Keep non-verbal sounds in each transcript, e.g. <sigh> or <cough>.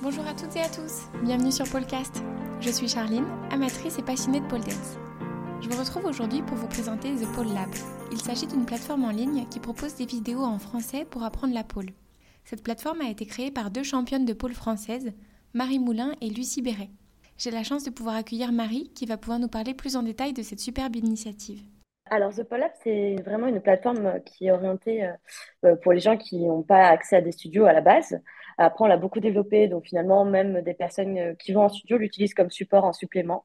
Bonjour à toutes et à tous, bienvenue sur Polcast. Je suis Charline, amatrice et passionnée de pole dance. Je vous retrouve aujourd'hui pour vous présenter The Pole Lab. Il s'agit d'une plateforme en ligne qui propose des vidéos en français pour apprendre la pole. Cette plateforme a été créée par deux championnes de pole françaises, Marie Moulin et Lucie Béret. J'ai la chance de pouvoir accueillir Marie qui va pouvoir nous parler plus en détail de cette superbe initiative. Alors, The Pole Lab, c'est vraiment une plateforme qui est orientée euh, pour les gens qui n'ont pas accès à des studios à la base. Après, on l'a beaucoup développé, donc finalement, même des personnes euh, qui vont en studio l'utilisent comme support en supplément.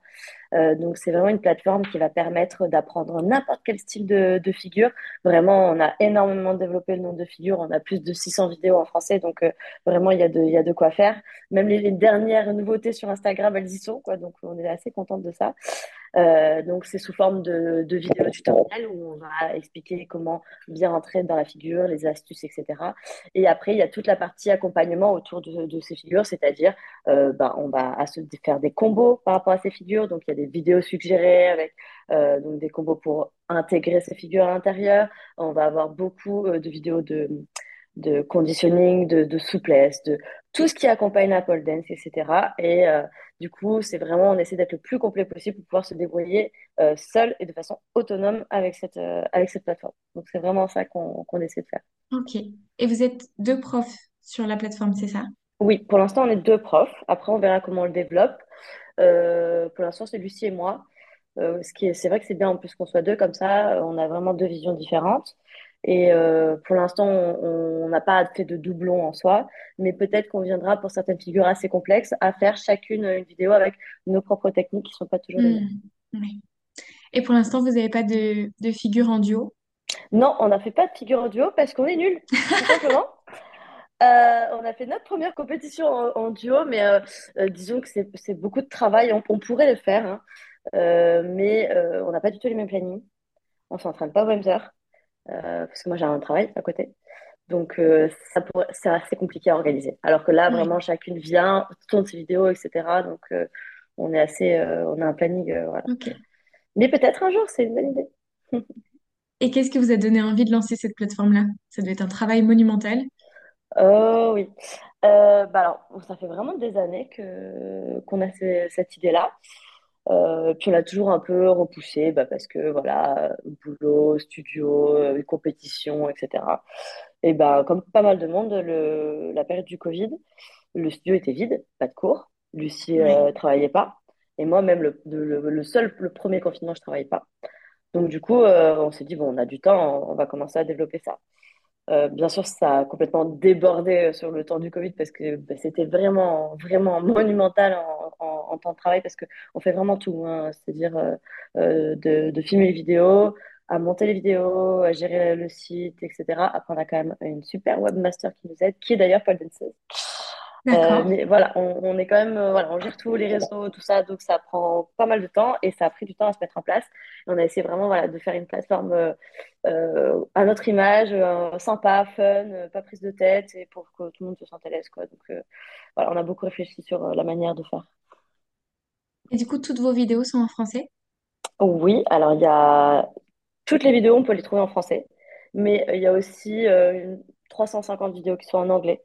Euh, donc, c'est vraiment une plateforme qui va permettre d'apprendre n'importe quel style de, figure. Vraiment, on a énormément développé le nombre de figures. On a plus de 600 vidéos en français, donc euh, vraiment, il y, a de, quoi faire. Même les, dernières nouveautés sur Instagram, elles y sont. Donc, on est assez contente de ça. Euh, donc, c'est sous forme de, de vidéos tutoriels où on va expliquer comment bien entrer dans la figure, les astuces, etc. Et après, il y a toute la partie accompagnement autour de, de ces figures, c'est-à-dire, euh, bah, on va faire des combos par rapport à ces figures. Donc, il y a des vidéos suggérées avec euh, donc des combos pour intégrer ces figures à l'intérieur. On va avoir beaucoup de vidéos de de conditioning, de, souplesse, de tout ce qui accompagne la pole dance, etc. Et euh, du coup, c'est vraiment, on essaie d'être le plus complet possible pour pouvoir se débrouiller euh, seul et de façon autonome avec cette, euh, avec cette plateforme. Donc, c'est vraiment ça qu'on essaie de faire. Ok. Et vous êtes deux profs sur la plateforme, c'est ça? Oui, pour l'instant, on est deux profs. Après, on verra comment on le développe. pour l'instant, c'est Lucie et moi. ce qui est, c'est vrai que c'est bien en plus qu'on soit deux comme ça. On a vraiment deux visions différentes. Et euh, pour l'instant, on n'a pas fait de doublon en soi, mais peut-être qu'on viendra pour certaines figures assez complexes à faire chacune une vidéo avec nos propres techniques qui ne sont pas toujours les mêmes. Hmm, Et pour l'instant, vous n'avez pas de, de figure en duo? Non, on n'a fait pas de figure en duo parce qu'on est nuls, tout simplement. <laughs> Euh, on a fait notre première compétition en, duo, mais euh, disons que c'est beaucoup de travail. On, pourrait le faire, hein. mais on n'a pas du tout les mêmes plannings. On s'entraîne pas aux mêmes heures. Euh, parce que moi j'ai un travail à côté. Donc euh, ça c'est assez compliqué à organiser. Alors que là, vraiment, chacune vient, tourne ses vidéos, etc. Donc euh, on est assez, on a un planning, voilà. Mais peut-être un jour, c'est une bonne idée. <laughs> Et qu'est-ce qui vous a donné envie de lancer cette plateforme-là? Ça devait être un travail monumental. Oh oui. bah alors, ça fait vraiment des années que qu'on a cette idée-là. Euh, puis on l'a toujours un peu repoussé bah, parce que voilà, boulot, studio, euh, compétition, etc. Et bah, comme pas mal de monde, le, la période du Covid, le studio était vide, pas de cours. Lucie ne euh, travaillait pas. Et moi, même le, le, seul, le premier confinement, je travaillais pas. Donc du coup, on s'est dit, bon, on a du temps, on va commencer à développer ça. Euh, bien sûr, ça a complètement débordé euh, sur le temps du Covid parce que bah, c'était vraiment, vraiment <laughs> monumental en, temps de travail parce qu'on fait vraiment tout, hein. c'est-à-dire euh, de, filmer les vidéos, à monter les vidéos, à gérer le site, etc. Après, on a quand même une super webmaster qui nous aide, qui est d'ailleurs Paul Danceuse. Euh, mais voilà, on, est quand même, euh, voilà, on gère tous les réseaux, tout ça, donc ça prend pas mal de temps et ça a pris du temps à se mettre en place. on a essayé vraiment voilà, de faire une plateforme euh, à notre image, sympa, fun, pas prise de tête et pour que tout le monde se sente à l'aise. Quoi. Donc voilà, on a beaucoup réfléchi sur la manière de faire. Et du coup, toutes vos vidéos sont en français? Oui, alors il y a toutes les vidéos, on peut les trouver en français, mais il y a aussi 350 vidéos qui sont en anglais.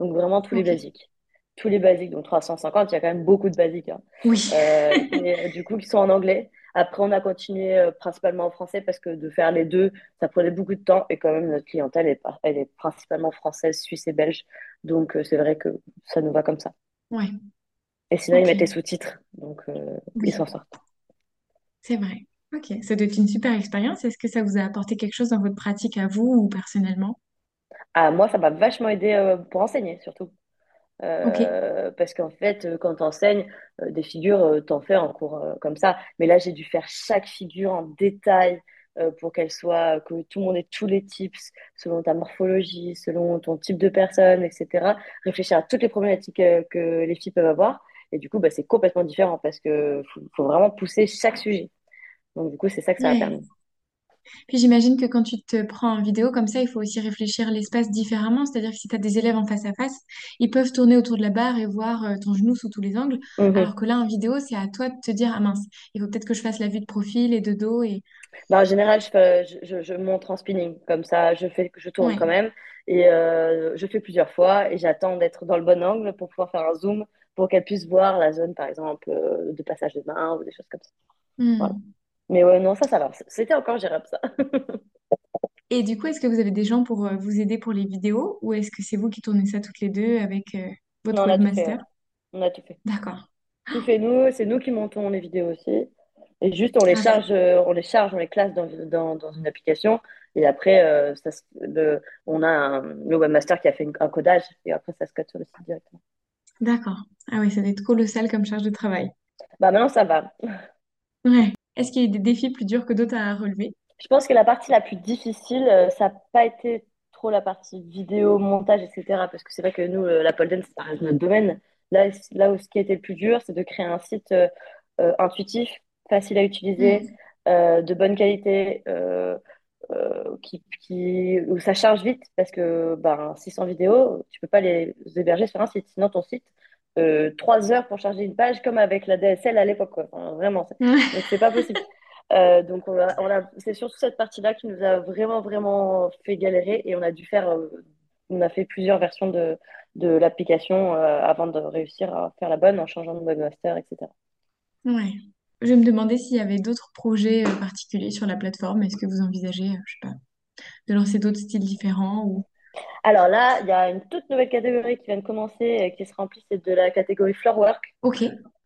Donc vraiment tous les basiques. Tous les basiques, donc 350, il y a quand même beaucoup de basiques. Hein. Oui. Euh, euh, du coup, qui sont en anglais. Après, on a continué euh, principalement en français parce que de faire les deux, ça prenait beaucoup de temps et quand même notre clientèle, est, elle est principalement française, suisse et belge. Donc c'est vrai que ça nous va comme ça. Ouais. Et sinon, ils mettent les sous-titres, donc ils s'en sortent. C'est vrai. Ok, ça doit être une super expérience. Est-ce que ça vous a apporté quelque chose dans votre pratique à vous ou personnellement? Ah, moi, ça m'a vachement aidé euh, pour enseigner, surtout. Euh, parce qu'en fait, euh, quand tu enseignes des figures, tu en fais en cours comme ça. Mais là, j'ai dû faire chaque figure en détail pour qu'elle soit, que tout le monde ait tous les tips selon ta morphologie, selon ton type de personne, etc. Réfléchir à toutes les problématiques que les filles peuvent avoir. Et du coup, bah, c'est complètement différent parce que faut, vraiment pousser chaque sujet. Donc, du coup, c'est ça que ça a permis. Puis j'imagine que quand tu te prends en vidéo comme ça, il faut aussi réfléchir l'espace différemment. C'est-à-dire que si tu as des élèves en face à face, ils peuvent tourner autour de la barre et voir euh, ton genou sous tous les angles. Mhm. Alors que là, en vidéo, c'est à toi de te dire, ah mince, il faut peut-être que je fasse la vue de profil et de dos. Et... Bah, en général, je, je, montre en spinning. Comme ça, je, fais, je tourne quand même. Et euh, je fais plusieurs fois et j'attends d'être dans le bon angle pour pouvoir faire un zoom pour qu'elle puisse voir la zone, par exemple, euh, de passage de main ou des choses comme ça. Voilà. Mais ouais, non, ça, ça va. C'était encore gérable, ça. <laughs> Et du coup, est-ce que vous avez des gens pour euh, vous aider pour les vidéos ou est-ce que c'est vous qui tournez ça toutes les deux avec euh, Non, votre on fait. webmaster? ouais. On a tout fait. D'accord. Tout fait nous, c'est nous qui montons les vidéos aussi. Et juste, on les Ah, charge, euh, on les charge, on les classe dans, dans, dans une application. Et après, euh, ça, le, on a un, le webmaster qui a fait une- un codage. Et après, ça se code sur le site directement. d'accord. Ah oui, ça doit être colossal comme charge de travail. Bah, maintenant, ça va. Ouais. Est-ce qu'il y a des défis plus durs que d'autres à relever? Je pense que la partie la plus difficile, euh, ça n'a pas été trop la partie vidéo, montage, etc. Parce que c'est vrai que nous, euh, la pole dance, ça reste notre domaine. Là, là où ce qui a été le plus dur, c'est de créer un site euh, intuitif, facile à utiliser, euh, de bonne qualité, euh, euh, qui, qui, où ça charge vite. Parce que ben, 600 vidéos, tu peux pas les héberger sur un site. Sinon, ton site, euh, 3 heures pour charger une page, comme avec la DSL à l'époque. Enfin, vraiment. C'est pas possible. <laughs> Euh, donc, on a, on a- c'est surtout cette partie-là qui nous a vraiment, vraiment fait galérer et on a dû faire, euh, on a fait plusieurs versions de, de l'application euh, avant de réussir à faire la bonne en changeant de webmaster, etc. Ouais. Je me demandais s'il y avait d'autres projets particuliers sur la plateforme. Est-ce que vous envisagez, je sais pas, de lancer d'autres styles différents ou... Alors là, il y a une toute nouvelle catégorie qui vient de commencer, euh, qui se remplit, c'est de la catégorie floorwork. Ok.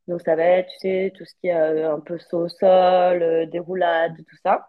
Donc, ça va être, tu sais, tout ce qui est euh, un peu saut au sol, euh, déroulade, tout ça.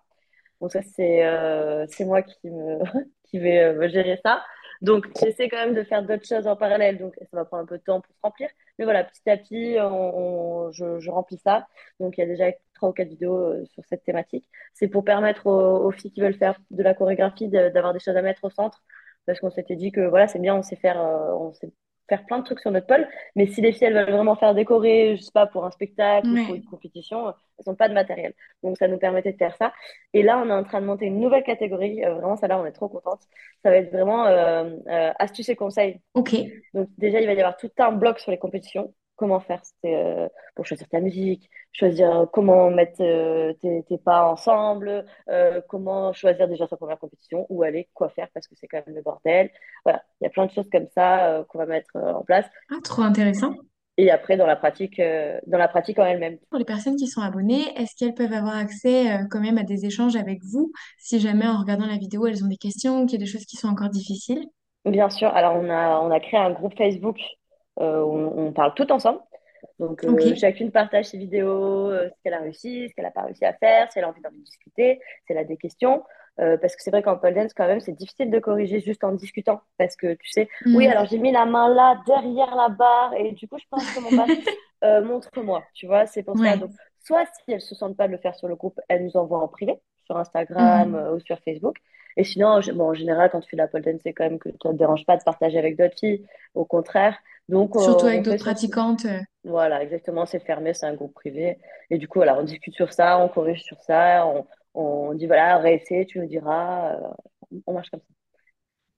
Donc ça, c'est euh, c'est moi qui me <laughs> qui vais gérer ça. Donc j'essaie quand même de faire d'autres choses en parallèle. Donc ça va prendre un peu de temps pour se remplir. Mais voilà, petit à petit, on, on- je, je remplis ça. Donc il y a déjà trois ou quatre vidéos sur cette thématique. C'est pour permettre aux, aux filles qui veulent faire de la chorégraphie d'avoir des choses à mettre au centre. Parce qu'on s'était dit que voilà, c'est bien, on sait faire, euh, on sait faire plein de trucs sur notre pôle. Mais si les filles, elles veulent vraiment faire décorer, je sais pas, pour un spectacle ou pour une compétition, elles n'ont pas de matériel. Donc ça nous permettait de faire ça. Et là, on est en train de monter une nouvelle catégorie. Euh, vraiment, ça là, on est trop contente. Ça va être vraiment euh, euh, astuces et conseils. Ok. Donc déjà, il va y avoir tout un bloc sur les compétitions. Comment faire euh, pour choisir ta musique, choisir euh, comment mettre euh, tes, tes pas ensemble, euh, comment choisir déjà sa première compétition, où aller, quoi faire, parce que c'est quand même le bordel. Voilà, il y a plein de choses comme ça qu'on va mettre en place. Ah, trop intéressant. Et après, dans la pratique, dans la pratique en elle-même. Pour les personnes qui sont abonnées, est-ce qu'elles peuvent avoir accès quand même à des échanges avec vous si jamais en regardant la vidéo, elles ont des questions, qu'il y a des choses qui sont encore difficiles? Bien sûr, alors on a, on a créé un groupe Facebook on, on parle tout ensemble. Donc, euh, chacune partage ses vidéos, euh, ce qu'elle a réussi, ce qu'elle n'a pas réussi à faire, si elle a envie d'en discuter, si elle a des questions. Euh, parce que c'est vrai qu'en pole dance, quand même, c'est difficile de corriger juste en discutant. Parce que tu sais, oui, Hmm. alors j'ai mis la main là, derrière la barre, et du coup, je pense que mon <laughs> euh, montre-moi. Tu vois, c'est pour ça. Donc, soit si elles se sentent pas de le faire sur le groupe, elles nous envoient en privé, sur Instagram euh, ou sur Facebook. Et sinon, en, bon, en général, quand tu fais de la pole dance, c'est quand même que ça ne te dérange pas de partager avec d'autres filles. Au contraire. Donc, Surtout on avec d'autres pratiquantes. euh, voilà, exactement, c'est fermé, c'est un groupe privé. Et du coup, voilà, on discute sur ça, on corrige sur ça, on, on dit, voilà, réessaye, tu nous diras. euh, on marche comme ça.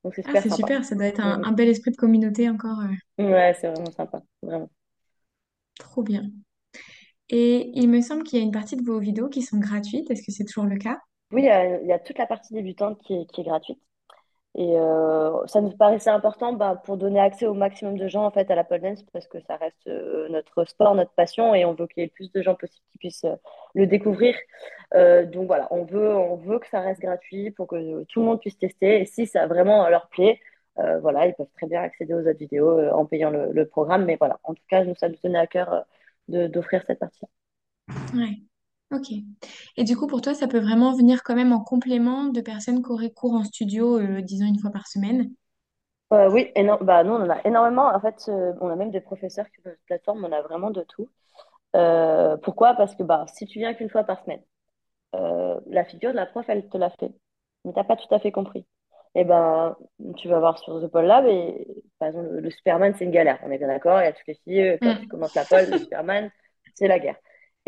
Donc, c'est Ah, super c'est sympa. super, ça doit être un, un bel esprit de communauté encore. euh. Ouais, c'est vraiment sympa, vraiment. trop bien. Et il me semble qu'il y a une partie de vos vidéos qui sont gratuites. Est-ce que c'est toujours le cas? Oui, il y a, toute la partie débutante qui est, gratuite. Et euh, ça nous paraissait important bah, pour donner accès au maximum de gens en fait à la pole dance parce que ça reste euh, notre sport, notre passion et on veut qu'il y ait le plus de gens possible qui puissent euh, le découvrir. Donc voilà, on veut, que ça reste gratuit pour que tout le monde puisse tester. Et si ça vraiment leur plaît, voilà, ils peuvent très bien accéder aux autres vidéos en payant le, programme. Mais voilà, en tout cas, nous, ça nous tenait à cœur d'offrir cette partie. Ouais. Ok. Et du coup, pour toi, ça peut vraiment venir quand même en complément de personnes qui auraient cours en studio, euh, disons une fois par semaine? Euh, oui, éno- bah, nous, on en a énormément. En fait, euh, on a même des professeurs qui cette plateforme, on a vraiment de tout. Euh, pourquoi? Parce que bah, si tu viens qu'une fois par semaine, euh, la figure de la prof, elle te l'a fait, mais t'as pas tout à fait compris. Et ben, tu vas voir sur The Pole Lab et par exemple, le, le Superman, c'est une galère. On est bien d'accord, il y a toutes les filles, euh, quand tu Mm. commences la pole, le Superman, c'est la guerre.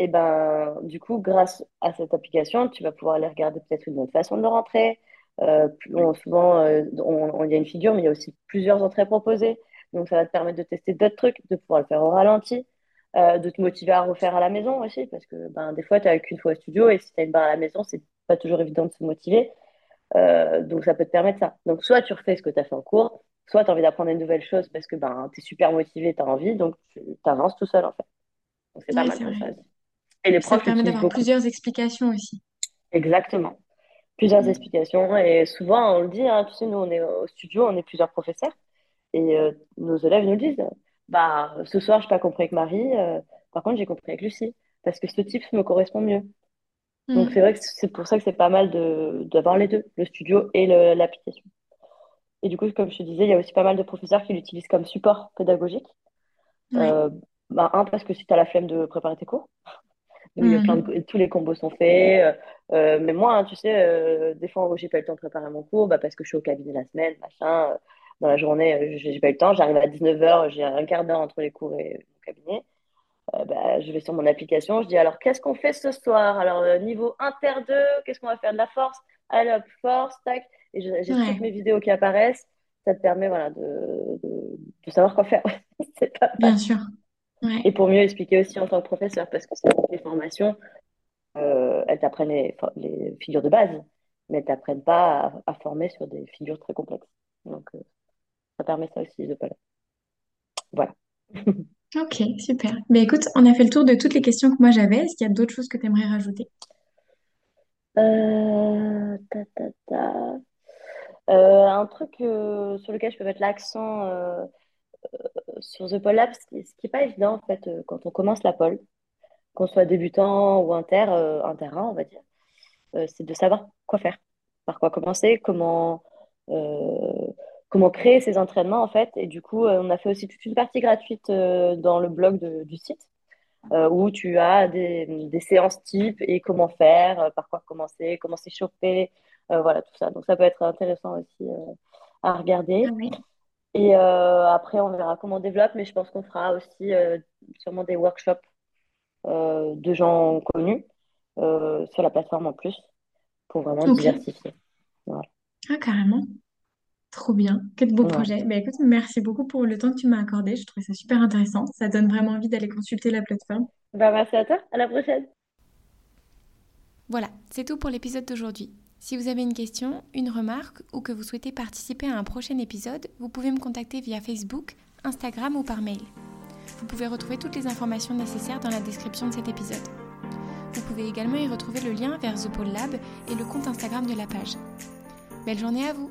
Et ben, du coup, grâce à cette application, tu vas pouvoir aller regarder peut-être une autre façon de rentrer. Euh, on- souvent, euh, on, on- il y a une figure, mais il y a aussi plusieurs entrées proposées. Donc, ça va te permettre de tester d'autres trucs, de pouvoir le faire au ralenti, euh, de te motiver à refaire à la maison aussi, parce que ben, des fois, tu n'as qu'une fois au studio et si tu as une barre à la maison, c'est pas toujours évident de se motiver. Euh, donc, ça peut te permettre ça. Donc, soit tu refais ce que tu as fait en cours, soit tu as envie d'apprendre une nouvelle chose parce que ben, tu es super motivé, tu as envie, donc tu avances tout seul en fait. Donc, c'est pas mal comme aussi. Et les ça permet d'avoir plusieurs explications aussi. Exactement. Plusieurs mm. explications. Et souvent, on le dit, hein, tu sais, nous, on est au studio, on est plusieurs professeurs. Et euh, nos élèves nous le disent. Bah, ce soir, je n'ai pas compris avec Marie. Euh, par contre, j'ai compris avec Lucie. Parce que ce type me correspond mieux. Donc, mm. c'est vrai que c'est pour ça que c'est pas mal d'avoir les deux, le studio et l'application. Et du coup, comme je te disais, il y a aussi pas mal de professeurs qui l'utilisent comme support pédagogique. Euh, bah, un, parce que si tu as la flemme de préparer tes cours, mm. tous les combos sont faits. Euh, mais moi, hein, tu sais, des fois, j'ai pas eu le temps de préparer mon cours bah, parce que je suis au cabinet la semaine, machin dans la journée, euh, j'ai pas eu le temps. J'arrive à 19h, j'ai un quart d'heure entre les cours et mon cabinet. Euh, bah, je vais sur mon application, je dis alors qu'est-ce qu'on fait ce soir? Alors euh, niveau inter 2, qu'est-ce qu'on va faire de la force? Allez hop, force, tac. Et j'ai toutes mes vidéos qui apparaissent. Ça te permet voilà, de, de, savoir quoi faire. <laughs> pas Bien sûr. Et pour mieux expliquer aussi en tant que professeur, parce que les formations, elles t'apprennent les, les, figures de base, mais elles t'apprennent pas à, former sur des figures très complexes. Donc, ça permet ça aussi de pas Voilà. <laughs> ok, super. Mais écoute, on a fait le tour de toutes les questions que moi j'avais. Est-ce qu'il y a d'autres choses que tu aimerais rajouter? Euh, euh, un truc euh, sur lequel je peux mettre l'accent sur The Pole Lab, ce qui n'est pas évident en fait quand on commence la pole, qu'on soit débutant ou inter, terrain, on va dire, c'est de savoir quoi faire, par quoi commencer, comment créer ces entraînements en fait. Et du coup, euh, on a fait aussi toute une partie gratuite euh, dans le blog du site euh, où tu as des, séances type et comment faire, par quoi commencer, comment s'échauffer, voilà tout ça. Donc ça peut être intéressant aussi à regarder. Ah et après, on verra comment on développe, mais je pense qu'on fera aussi sûrement des workshops de gens connus sur la plateforme en plus pour vraiment diversifier. Ah, carrément. Trop bien, quel beau projet. Bah, écoute, merci beaucoup pour le temps que tu m'as accordé. Je trouvais ça super intéressant. Ça donne vraiment envie d'aller consulter la plateforme. Bah, merci à toi. À la prochaine. Voilà, c'est tout pour l'épisode d'aujourd'hui. Si vous avez une question, une remarque ou que vous souhaitez participer à un prochain épisode, vous pouvez me contacter via Facebook, Instagram ou par mail. Vous pouvez retrouver toutes les informations nécessaires dans la description de cet épisode. Vous pouvez également y retrouver le lien vers The Pole Lab et le compte Instagram de la page. Belle journée à vous